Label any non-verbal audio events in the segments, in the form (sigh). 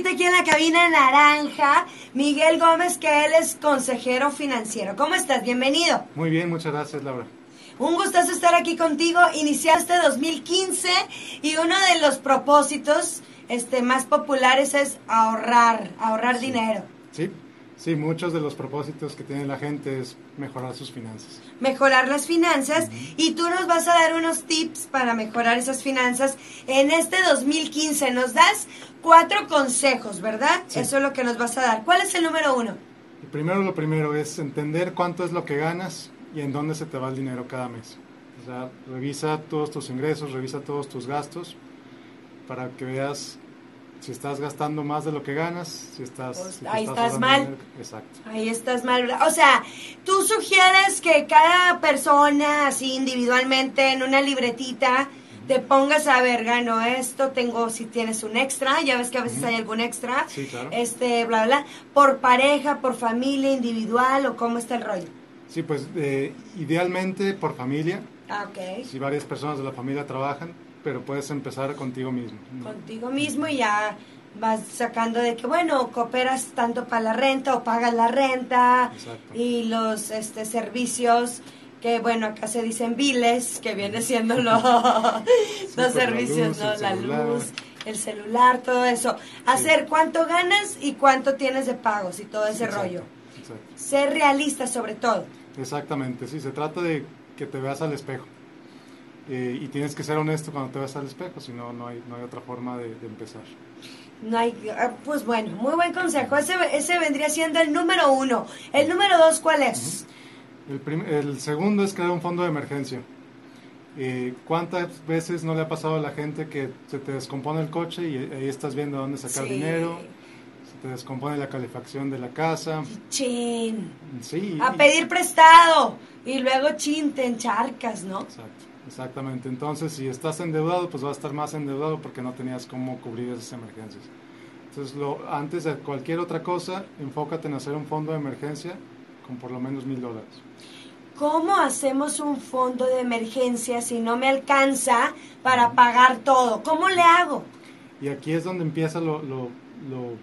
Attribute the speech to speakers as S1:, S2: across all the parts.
S1: visita aquí en la cabina naranja Miguel Gómez, que él es consejero financiero. ¿Cómo estás? Bienvenido.
S2: Muy bien, muchas gracias, Laura.
S1: Un gustazo estar aquí contigo, iniciar este 2015 y uno de los propósitos este, más populares es ahorrar, ahorrar dinero.
S2: Sí, sí, muchos de los propósitos que tiene la gente es mejorar sus finanzas.
S1: Mejorar las finanzas y tú nos vas a dar unos tips para mejorar esas finanzas en este 2015. Nos das cuatro consejos, ¿verdad? Eso es lo que nos vas a dar. ¿Cuál es el número uno?
S2: primero lo primero es entender cuánto es lo que ganas y en dónde se te va el dinero cada mes. O sea, revisa todos tus ingresos, revisa todos tus gastos para que veas si estás gastando más de lo que ganas, si estás...
S1: Pues, ahí estás, mal.
S2: Exacto.
S1: Ahí estás mal. O sea, tú sugieres que cada persona, así individualmente, en una libretita, te pongas a ver, gano esto, tengo, si tienes un extra, ya ves que a veces hay algún extra,
S2: sí, claro.
S1: este, bla, bla, por pareja, por familia, individual, o cómo está el rollo.
S2: Sí, pues eh, idealmente por familia.
S1: Ah, ok.
S2: Si varias personas de la familia trabajan, pero puedes empezar contigo mismo.
S1: Contigo mismo y ya vas sacando de que, bueno, cooperas tanto para la renta o pagas la renta
S2: Exacto.
S1: y los este, servicios que, bueno, acá se dicen biles, que viene siendo lo- (laughs) (laughs) los
S2: pues, la
S1: servicios,
S2: luz,
S1: ¿no? La
S2: celular.
S1: luz, el celular, todo eso. Hacer cuánto ganas y cuánto tienes de pagos y todo ese
S2: Exacto,
S1: rollo.
S2: exacto.
S1: Ser realista sobre todo.
S2: Exactamente, sí, se trata de que te veas al espejo. Eh, y tienes que ser honesto cuando te ves al espejo, si no, no hay, no hay otra forma de, de empezar.
S1: No hay, ah, pues bueno, muy buen consejo. Ese, ese vendría siendo el número uno. El número dos, ¿cuál es?
S2: El, prim- el segundo es crear un fondo de emergencia. Eh, ¿Cuántas veces no le ha pasado a la gente que se te descompone el coche y ahí estás viendo dónde sacar
S1: Sí.
S2: dinero? Se te descompone la calefacción de la casa.
S1: Chin.
S2: Sí.
S1: A pedir prestado. Y luego chin, te encharcas, ¿no?
S2: Exacto, exactamente. Entonces, si estás endeudado, pues vas a estar más endeudado porque no tenías cómo cubrir esas emergencias. Entonces, lo, antes de cualquier otra cosa, enfócate en hacer un fondo de emergencia con por lo menos mil dólares.
S1: ¿Cómo hacemos un fondo de emergencia si no me alcanza para pagar todo? ¿Cómo le hago?
S2: Y aquí es donde empieza lo, lo, lo,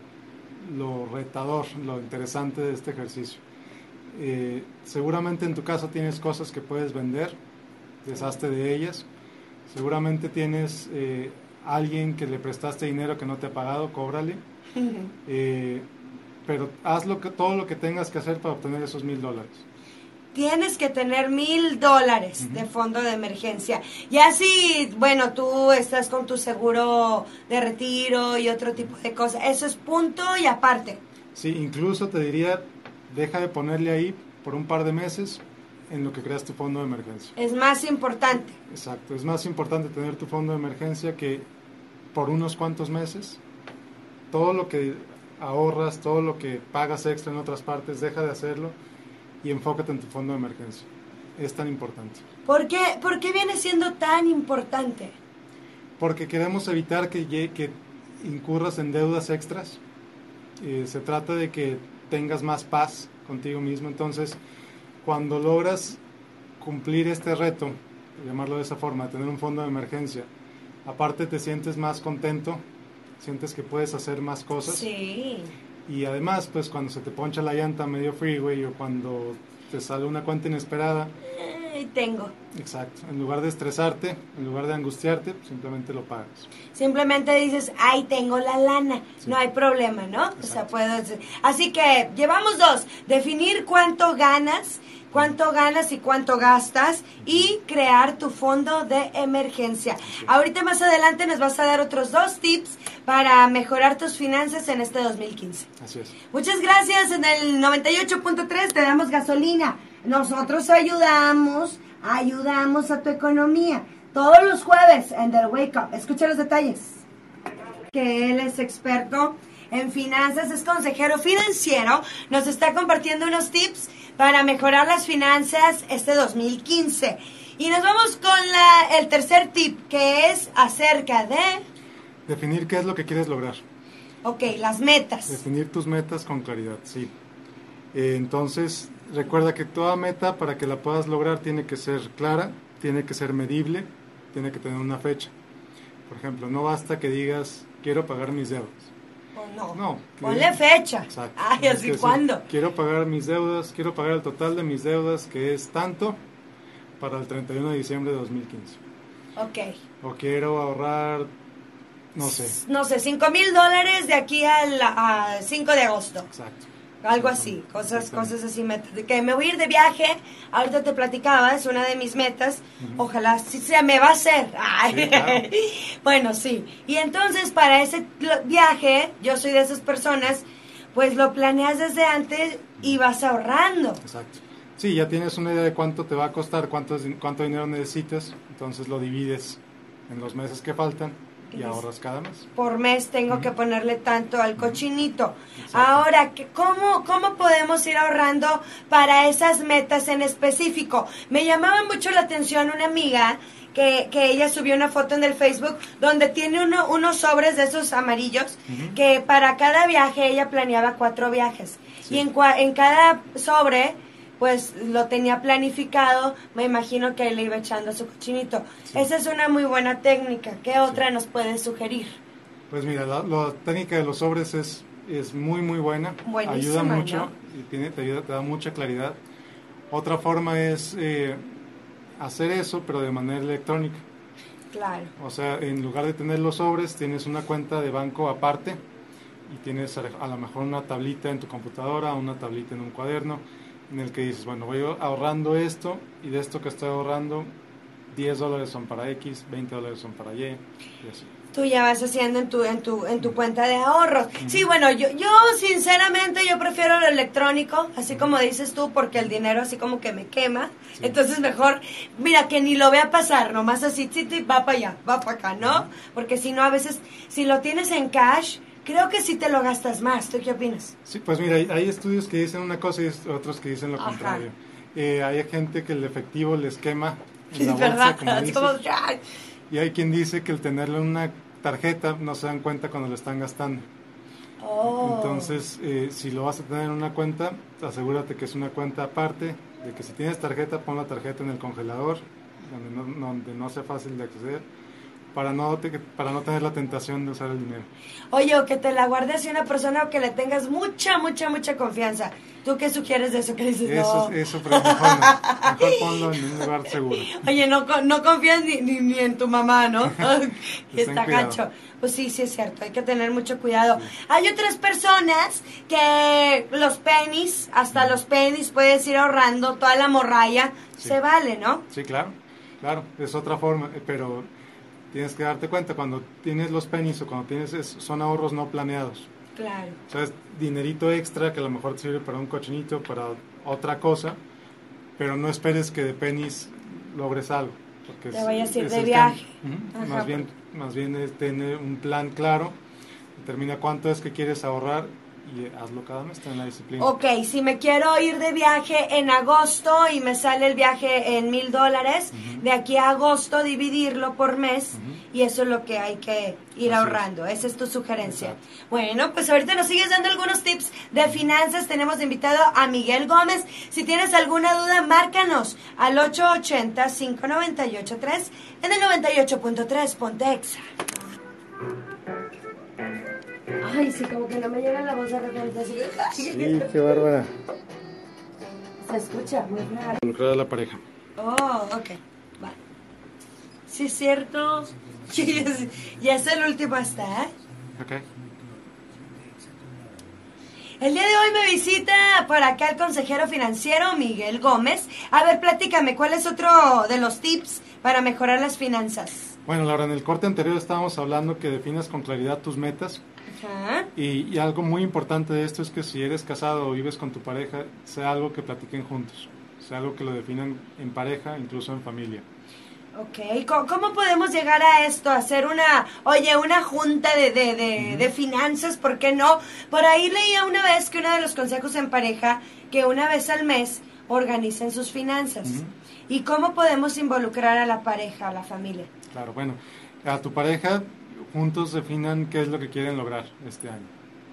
S2: lo retador, lo interesante de este ejercicio. Eh, seguramente en tu casa tienes cosas que puedes vender, deshazte de ellas. Seguramente tienes eh, alguien que le prestaste dinero que no te ha pagado, cóbrale. (laughs) Eh, pero haz lo que, todo lo que tengas que hacer para obtener esos mil dólares.
S1: Tienes que tener mil dólares de fondo de emergencia. Ya si, bueno, tú estás con tu seguro de retiro y otro tipo de cosas, eso es punto y aparte.
S2: Sí, incluso te diría, deja de ponerle ahí por un par de meses en lo que creas tu fondo de emergencia.
S1: Es más importante.
S2: Exacto, es más importante tener tu fondo de emergencia que por unos cuantos meses. Todo lo que ahorras, todo lo que pagas extra en otras partes, deja de hacerlo y enfócate en tu fondo de emergencia. Es tan importante.
S1: ¿Por qué, por qué viene siendo tan importante?
S2: Porque queremos evitar que, que incurras en deudas extras. Eh, se trata de que tengas más paz contigo mismo. Entonces, cuando logras cumplir este reto, llamarlo de esa forma, tener un fondo de emergencia, aparte te sientes más contento, sientes que puedes hacer más cosas.
S1: Sí.
S2: Y además, pues cuando se te poncha la llanta a medio freeway o cuando te sale una cuenta inesperada,
S1: Tengo.
S2: exacto, en lugar de estresarte, en lugar de angustiarte, simplemente lo pagas.
S1: Simplemente dices, ay, tengo la lana.
S2: Sí.
S1: No hay problema, ¿no? O sea,
S2: Exacto.
S1: puedo... Así que llevamos dos. Definir cuánto ganas, cuánto ganas y cuánto gastas y crear tu fondo de emergencia. Ahorita más adelante nos vas a dar otros dos tips para mejorar tus finanzas en este 2015.
S2: Así es.
S1: Muchas gracias. En el 98.3 te damos gasolina. Nosotros ayudamos, ayudamos a tu economía. Todos los jueves en The Wake Up. Escucha los detalles. Que él es experto en finanzas, es consejero financiero. Nos está compartiendo unos tips para mejorar las finanzas este 2015. Y nos vamos con la, el tercer tip, que es acerca de,
S2: Definir qué es lo que quieres lograr.
S1: ok, las metas.
S2: Definir tus metas con claridad, sí. Eh, entonces, recuerda que toda meta para que la puedas lograr tiene que ser clara, tiene que ser medible, tiene que tener una fecha. Por ejemplo, no basta que digas quiero pagar mis deudas.
S1: O no.
S2: No,
S1: Ponle fecha.
S2: Exacto.
S1: Ay, así cuándo.
S2: quiero pagar mis deudas, quiero pagar el total de mis deudas, que es tanto, para el 31 de diciembre de 2015.
S1: Ok.
S2: O quiero ahorrar, no sé.
S1: No sé, 5 mil dólares de aquí al a 5 de agosto.
S2: Exacto.
S1: Algo así, cosas, cosas así, metas. De que me voy a ir de viaje, ahorita te platicaba, es una de mis metas, ojalá sí se me va a hacer. Ay.
S2: Sí, claro. (laughs)
S1: bueno, sí. Y entonces para ese viaje, yo soy de esas personas, pues lo planeas desde antes y vas ahorrando.
S2: Exacto. Sí, ya tienes una idea de cuánto te va a costar, cuánto, cuánto dinero necesitas, entonces lo divides en los meses que faltan y ahorras cada mes.
S1: Por mes tengo que ponerle tanto al cochinito.
S2: Exacto.
S1: Ahora, ¿qué- ¿cómo, ¿cómo podemos ir ahorrando para esas metas en específico? Me llamaba mucho la atención una amiga que, que ella subió una foto en el Facebook donde tiene uno, unos sobres de esos amarillos que para cada viaje ella planeaba cuatro viajes.
S2: Sí.
S1: Y en, en cada sobre pues lo tenía planificado, me imagino que le iba echando su cochinito.
S2: Sí.
S1: Esa es una muy buena técnica. ¿Qué otra nos puedes sugerir?
S2: Pues mira, la, la técnica de los sobres es, es muy, muy buena.
S1: Buenísima,
S2: ayuda mucho
S1: ¿no?
S2: y tiene, te, ayuda, te da mucha claridad. Otra forma es eh, hacer eso, pero de manera electrónica.
S1: Claro.
S2: O sea, en lugar de tener los sobres, tienes una cuenta de banco aparte y tienes a a lo mejor una tablita en tu computadora, una tablita en un cuaderno, en el que dices, bueno, voy ahorrando esto y de esto que estoy ahorrando, 10 dólares son para X, 20 dólares son para Y, y así.
S1: Tú ya vas haciendo en tu, en tu, en tu cuenta de ahorros. Sí, bueno, yo, yo sinceramente yo prefiero lo electrónico, así como dices tú, porque el dinero así como que me quema.
S2: Sí.
S1: Entonces mejor, mira, que ni lo vea pasar, nomás así, sí, sí, va para allá, va para acá, ¿no? Porque si no, a veces, si lo tienes en cash, creo que sí te lo gastas más. ¿Tú qué opinas?
S2: Sí, pues mira, hay, hay estudios que dicen una cosa y otros que dicen lo
S1: Ajá.
S2: contrario. Eh, hay gente que el efectivo les quema en la
S1: Es
S2: bolsa,
S1: verdad,
S2: como (laughs) dices,
S1: somos-
S2: y hay quien dice que el tenerlo en una tarjeta no se dan cuenta cuando lo están gastando.
S1: Oh.
S2: Entonces, eh, si lo vas a tener en una cuenta, asegúrate que es una cuenta aparte, de que si tienes tarjeta, pon la tarjeta en el congelador, donde no, donde no sea fácil de acceder, para no, te- para no tener la tentación de usar el dinero.
S1: Oye, o que te la guardes a una persona o que le tengas mucha, mucha, mucha confianza. ¿Tú qué sugieres de eso? que dices?
S2: Eso,
S1: no.
S2: eso pero mejor, no. mejor ponlo en un lugar seguro. (laughs)
S1: Oye, no, no confías ni, ni, ni en tu mamá, ¿no? (laughs) Y
S2: Ten
S1: Está gacho. Pues sí, sí es cierto, hay que tener mucho cuidado. Hay otras personas que los pennies, hasta los pennies puedes ir ahorrando, toda la morralla,
S2: Sí.
S1: se vale, ¿no?
S2: Sí, claro, claro, es otra forma, pero tienes que darte cuenta cuando tienes los pennies o cuando tienes, es- son ahorros no planeados.
S1: Claro.
S2: O sea, es dinerito extra que a lo mejor te sirve para un cochinito, para otra cosa, pero no esperes que de pennies logres algo. Porque
S1: Te
S2: es-
S1: vayas a ir de viaje.
S2: Más bien, más bien es tener un plan claro, determina cuánto es que quieres ahorrar y hazlo cada mes, ten la disciplina.
S1: Ok, si me quiero ir de viaje en agosto y me sale el viaje en mil dólares, de aquí a agosto dividirlo por mes y eso es lo que hay que ir
S2: Así es.
S1: ahorrando. Esa es tu sugerencia.
S2: Exacto.
S1: Bueno, pues ahorita nos sigues dando algunos tips de finanzas. Tenemos invitado a Miguel Gómez. Si tienes alguna duda, márcanos al 880-598-3 en el 98.3 Pontexa. Ay, sí, como que no me llega la voz de repente. así.
S2: Sí, qué bárbara.
S1: Se escucha muy raro.
S2: Involucrada la pareja.
S1: Oh, ok. Va. Sí, es cierto. (laughs) Sí, es- ya es el último hasta, ¿eh?
S2: Ok.
S1: El día de hoy me visita por acá el consejero financiero Miguel Gómez. A ver, platícame, ¿cuál es otro de los tips para mejorar las finanzas?
S2: Bueno, Laura, en el corte anterior estábamos hablando que definas con claridad tus metas
S1: Ajá.
S2: y, y algo muy importante de esto es que si eres casado o vives con tu pareja, sea algo que platiquen juntos, sea algo que lo definan en pareja, incluso en familia.
S1: Ok, ¿Cómo, cómo podemos llegar a esto? Hacer una, oye, una junta de, de, de, de finanzas, ¿por qué no? Por ahí leía una vez que uno de los consejos en pareja, que una vez al mes organicen sus finanzas. ¿Y cómo podemos involucrar a la pareja, a la familia?
S2: Claro, bueno, a tu pareja juntos definan qué es lo que quieren lograr este año,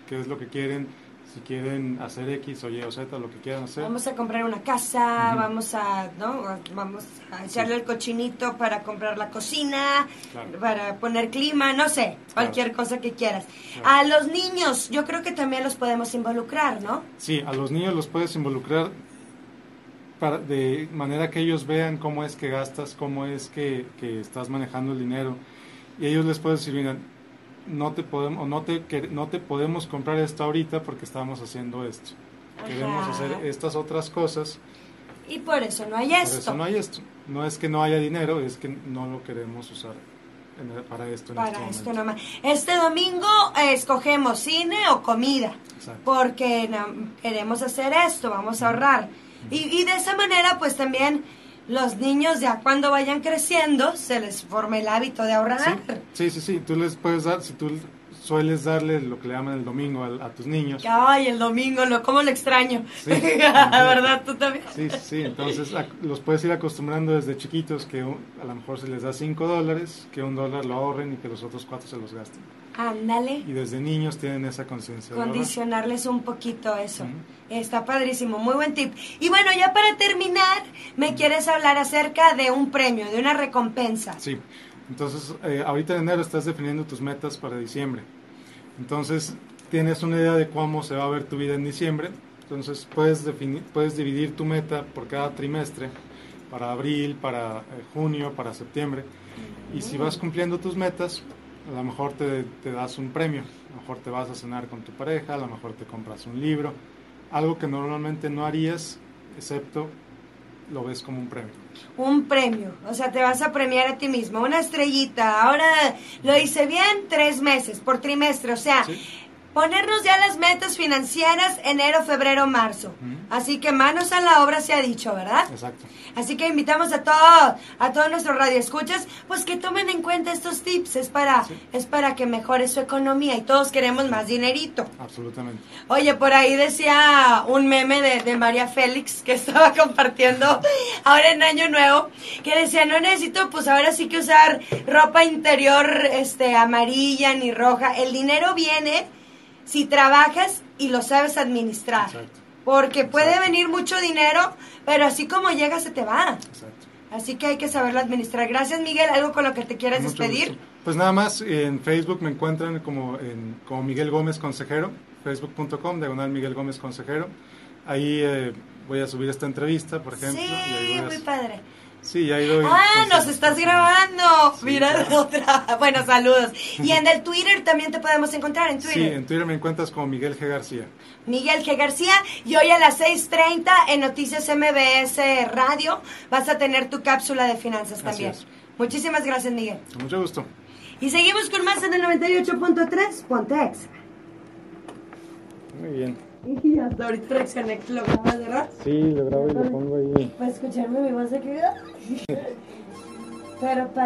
S2: qué es lo que quieren si quieren hacer X o Y o Z, lo que quieran hacer.
S1: Vamos a comprar una casa, vamos a, ¿no? Vamos a echarle el cochinito para comprar la cocina,
S2: Claro.
S1: para poner clima, no sé, cualquier cosa que quieras.
S2: Claro.
S1: A los niños, yo creo que también los podemos involucrar, ¿no?
S2: Sí, a los niños los puedes involucrar para, de manera que ellos vean cómo es que gastas, cómo es que, que estás manejando el dinero. Y ellos les puedes decir, mira, no te podemos, no te, que- no te podemos comprar esto ahorita porque estamos haciendo esto. Queremos hacer estas otras cosas,
S1: Y por eso no hay
S2: por
S1: esto.
S2: eso no hay esto. No es que no haya dinero, es que no lo queremos usar el- para esto en
S1: Para
S2: este
S1: esto
S2: momento.
S1: nomás. Este domingo eh, escogemos cine o comida.
S2: Exacto.
S1: Porque no, queremos hacer esto, vamos a ahorrar. Y, y de esa manera, pues también los niños ya cuando vayan creciendo se les forme el hábito de ahorrar.
S2: Sí, sí, sí. Tú les puedes dar, si tú sueles darle lo que le llaman el domingo a, a tus niños.
S1: Ay, el domingo, lo, ¿cómo lo extraño?
S2: Sí. (laughs)
S1: ¿Verdad? ¿Tú también?
S2: Sí, sí. Entonces los puedes ir acostumbrando desde chiquitos que un- a lo mejor se les da 5 dólares, que un dólar lo ahorren y que los otros cuatro se los gasten.
S1: Ándale.
S2: Y desde niños tienen esa conciencia.
S1: Condicionarles un poquito eso. Está padrísimo, muy buen tip. Y bueno, ya para terminar, me quieres hablar acerca de un premio, de una recompensa.
S2: Sí. Entonces, eh, ahorita en enero estás definiendo tus metas para diciembre. Entonces, tienes una idea de cómo se va a ver tu vida en diciembre. Entonces, puedes, definir, puedes dividir tu meta por cada trimestre, para abril, para eh, junio, para septiembre. Y si vas cumpliendo tus metas, a lo mejor te, te das un premio. A lo mejor te vas a cenar con tu pareja, a lo mejor te compras un libro. Algo que normalmente no harías, excepto lo ves como un premio.
S1: Un premio, o sea, te vas a premiar a ti mismo, una estrellita. Ahora lo hice bien, tres meses por trimestre, o sea,
S2: Sí.
S1: Ponernos ya las metas financieras enero, febrero, marzo. Así que manos a la obra se ha dicho, ¿verdad?
S2: Exacto.
S1: Así que invitamos a todos, a todos nuestros radioescuchas, pues que tomen en cuenta estos tips. Es para,
S2: Sí.
S1: es para que mejore su economía y todos queremos más dinerito.
S2: Absolutamente.
S1: Oye, por ahí decía un meme de, de María Félix que (laughs) estaba compartiendo ahora en Año Nuevo, que decía, no necesito pues ahora sí que usar ropa interior este amarilla ni roja. El dinero viene si trabajas y lo sabes administrar.
S2: Exacto.
S1: Porque puede
S2: Exacto.
S1: venir mucho dinero, pero así como llega se te va.
S2: Exacto.
S1: Así que hay que saberlo administrar. Gracias, Miguel. ¿Algo con lo que te quieras
S2: Mucho
S1: despedir?
S2: gusto. Pues nada más, en Facebook me encuentran como, en, como Miguel Gómez Consejero, facebook.com, diagonal Miguel Gómez Consejero. Ahí eh, voy a subir esta entrevista, por ejemplo. y ahí
S1: Sí,
S2: voy a-
S1: muy padre.
S2: Sí, ahí doy
S1: Ah, nos estás grabando.
S2: Sí,
S1: Mira
S2: claro.
S1: otra. Bueno, saludos. Y en el Twitter también te podemos encontrar en
S2: Sí,
S1: Twitter.
S2: en Twitter me encuentras como Miguel G. García.
S1: Miguel G. García. Y hoy a las 6:30 en Noticias MBS Radio vas a tener tu cápsula de finanzas
S2: Así
S1: también.
S2: es.
S1: Muchísimas gracias, Miguel.
S2: Con mucho gusto.
S1: Y seguimos con más en el 98.3 Ponte Extra.
S2: Muy bien.
S1: Y hasta ahorita reaccioné que lo grabas, ¿verdad?
S2: Sí, lo grabo y lo pongo ahí.
S1: Para escucharme mi voz aquí. (laughs) Pero para